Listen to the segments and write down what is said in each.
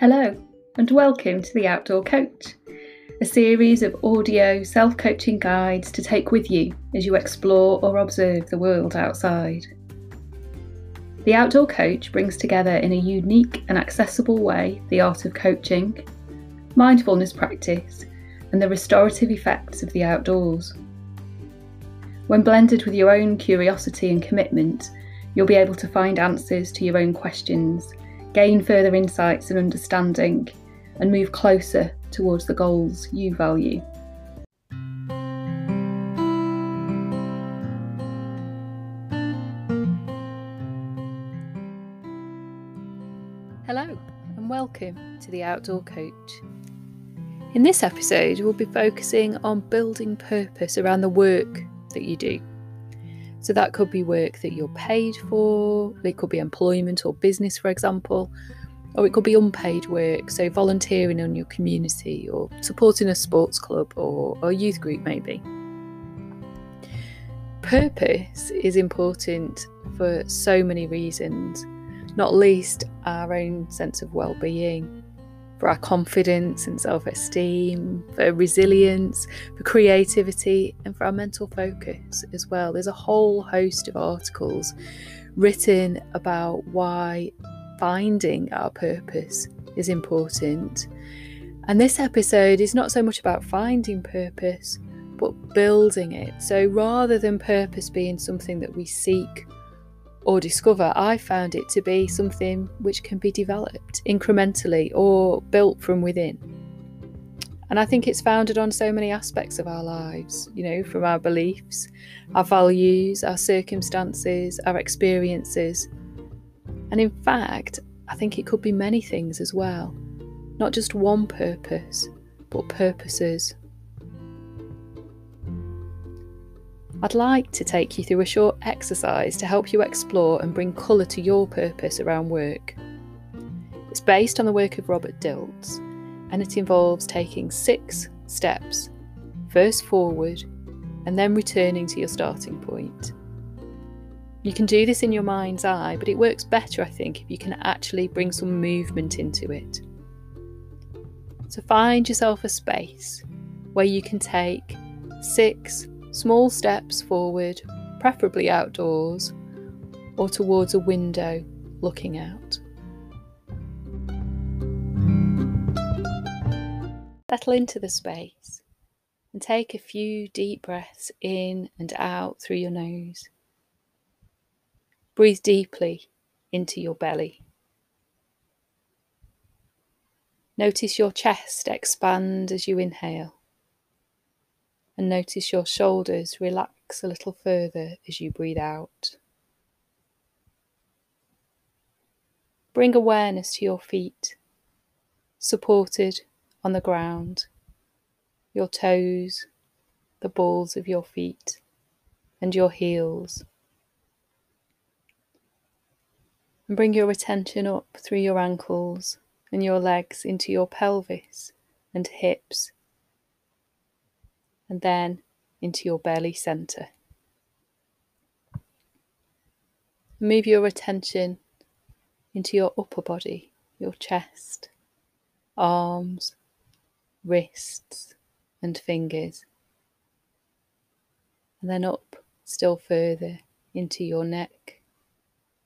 Hello, and welcome to The Outdoor Coach, a series of audio self coaching guides to take with you as you explore or observe the world outside. The Outdoor Coach brings together in a unique and accessible way the art of coaching, mindfulness practice, and the restorative effects of the outdoors. When blended with your own curiosity and commitment, you'll be able to find answers to your own questions gain further insights and understanding, and move closer towards the goals you value. Hello, and welcome to the Outdoor Coach. In this episode, we'll be focusing on building purpose around the work that you do. So that could be work that you're paid for, it could be employment or business, for example, or it could be unpaid work, so volunteering in your community or supporting a sports club or a youth group, maybe. Purpose is important for so many reasons, not least our own sense of well being for our confidence and self esteem, for resilience, for creativity, and for our mental focus as well. There's a whole host of articles written about why finding our purpose is important. And this episode is not so much about finding purpose, but building it. So rather than purpose being something that we seek or discover, I found it to be something which can be developed incrementally or built from within. And I think it's founded on so many aspects of our lives, you know, from our beliefs, our values, our circumstances, our experiences. And in fact, I think it could be many things as well. Not just one purpose, but purposes. I'd like to take you through a short exercise to help you explore and bring colour to your purpose around work. It's based on the work of Robert Dilts and it involves taking six steps first forward and then returning to your starting point. You can do this in your mind's eye, but it works better, I think, if you can actually bring some movement into it. So find yourself a space where you can take six Small steps forward, preferably outdoors, or towards a window looking out. Settle into the space and take a few deep breaths in and out through your nose. Breathe deeply into your belly. Notice your chest expand as you inhale and notice your shoulders relax a little further as you breathe out. Bring awareness to your feet, supported on the ground, your toes, the balls of your feet, and your heels. And bring your attention up through your ankles and your legs into your pelvis and hips and then into your belly center. Move your attention into your upper body, your chest, arms, wrists, and fingers. And then up still further into your neck,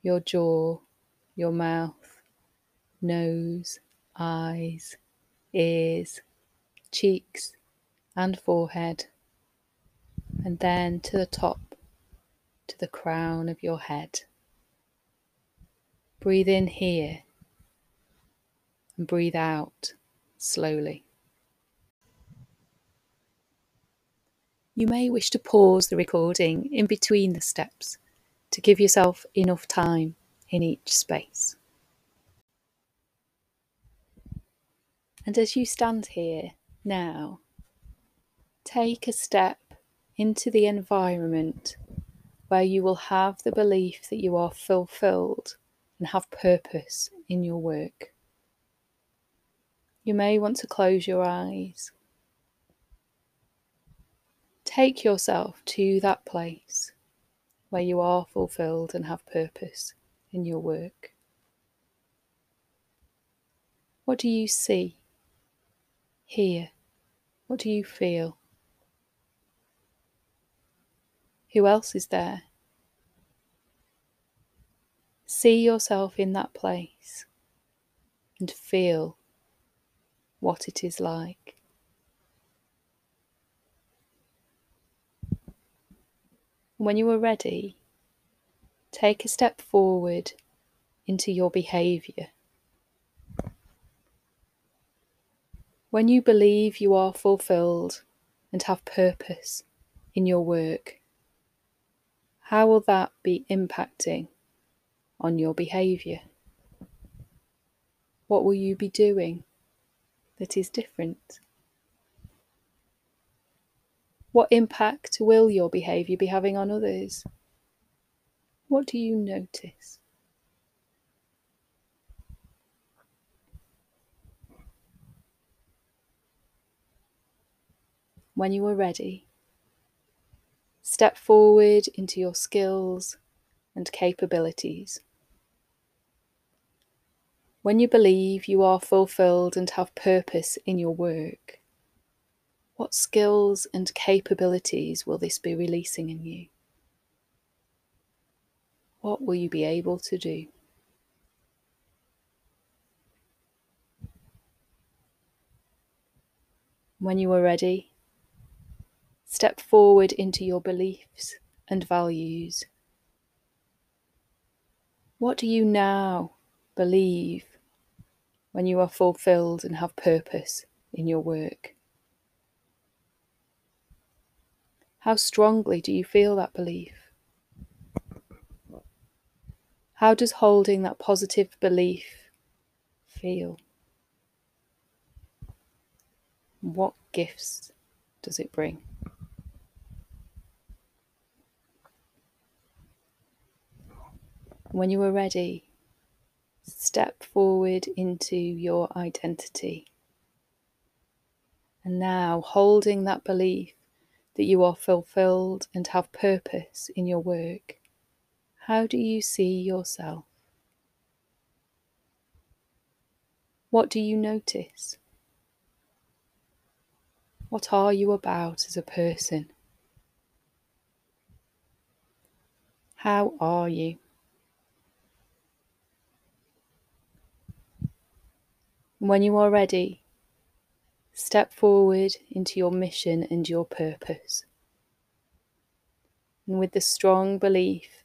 your jaw, your mouth, nose, eyes, ears, cheeks, and forehead, and then to the top, to the crown of your head. Breathe in here and breathe out slowly. You may wish to pause the recording in between the steps to give yourself enough time in each space. And as you stand here now, Take a step into the environment where you will have the belief that you are fulfilled and have purpose in your work. You may want to close your eyes. Take yourself to that place where you are fulfilled and have purpose in your work. What do you see? Hear? What do you feel? Who else is there? See yourself in that place and feel what it is like. When you are ready, take a step forward into your behaviour. When you believe you are fulfilled and have purpose in your work, how will that be impacting on your behaviour? What will you be doing that is different? What impact will your behaviour be having on others? What do you notice? When you are ready, step forward into your skills and capabilities. When you believe you are fulfilled and have purpose in your work, what skills and capabilities will this be releasing in you? What will you be able to do? When you are ready, step forward into your beliefs and values. What do you now believe when you are fulfilled and have purpose in your work? How strongly do you feel that belief? How does holding that positive belief feel? What gifts does it bring? When you are ready, step forward into your identity. And now, holding that belief that you are fulfilled and have purpose in your work, how do you see yourself? What do you notice? What are you about as a person? How are you? When you are ready, step forward into your mission and your purpose. And with the strong belief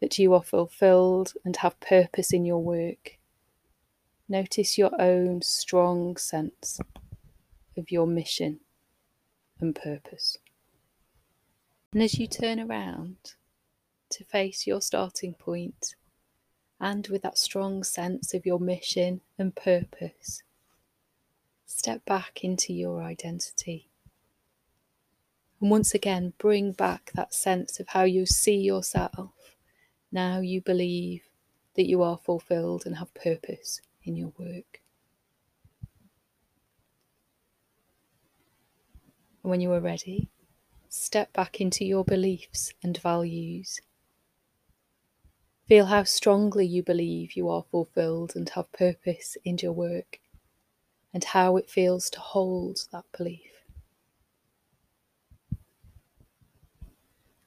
that you are fulfilled and have purpose in your work, notice your own strong sense of your mission and purpose. And as you turn around to face your starting point, and with that strong sense of your mission and purpose, step back into your identity. And once again, bring back that sense of how you see yourself. Now you believe that you are fulfilled and have purpose in your work. And when you are ready, step back into your beliefs and values Feel how strongly you believe you are fulfilled and have purpose in your work, and how it feels to hold that belief.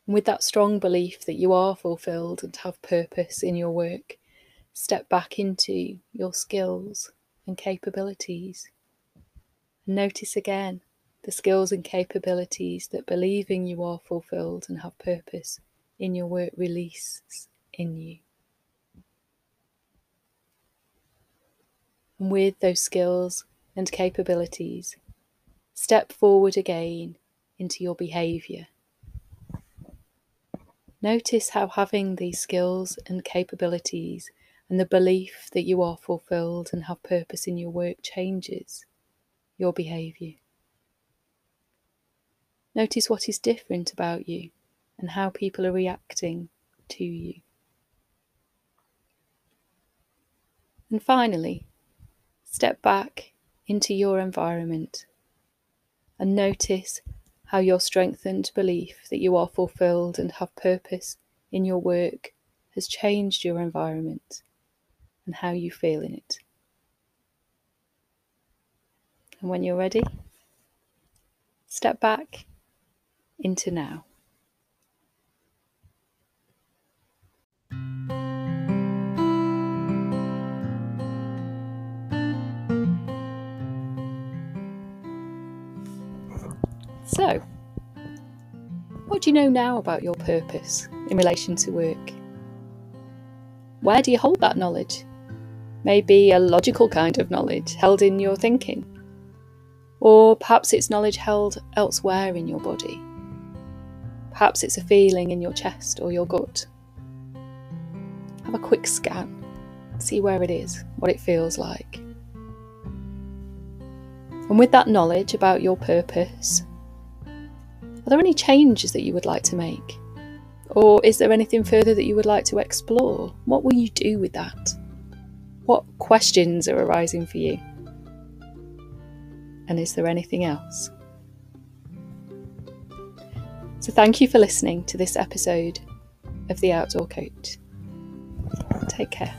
With that strong belief that you are fulfilled and have purpose in your work, step back into your skills and capabilities. And notice again the skills and capabilities that believing you are fulfilled and have purpose in your work releases in you. And with those skills and capabilities, step forward again into your behaviour. Notice how having these skills and capabilities and the belief that you are fulfilled and have purpose in your work changes your behaviour. Notice what is different about you and how people are reacting to you. And finally, step back into your environment and notice how your strengthened belief that you are fulfilled and have purpose in your work has changed your environment and how you feel in it. And when you're ready, step back into now. So, what do you know now about your purpose in relation to work? Where do you hold that knowledge? Maybe a logical kind of knowledge held in your thinking. Or perhaps it's knowledge held elsewhere in your body. Perhaps it's a feeling in your chest or your gut. Have a quick scan, see where it is, what it feels like. And with that knowledge about your purpose, there any changes that you would like to make? Or is there anything further that you would like to explore? What will you do with that? What questions are arising for you? And is there anything else? So, thank you for listening to this episode of The Outdoor Coach. Take care.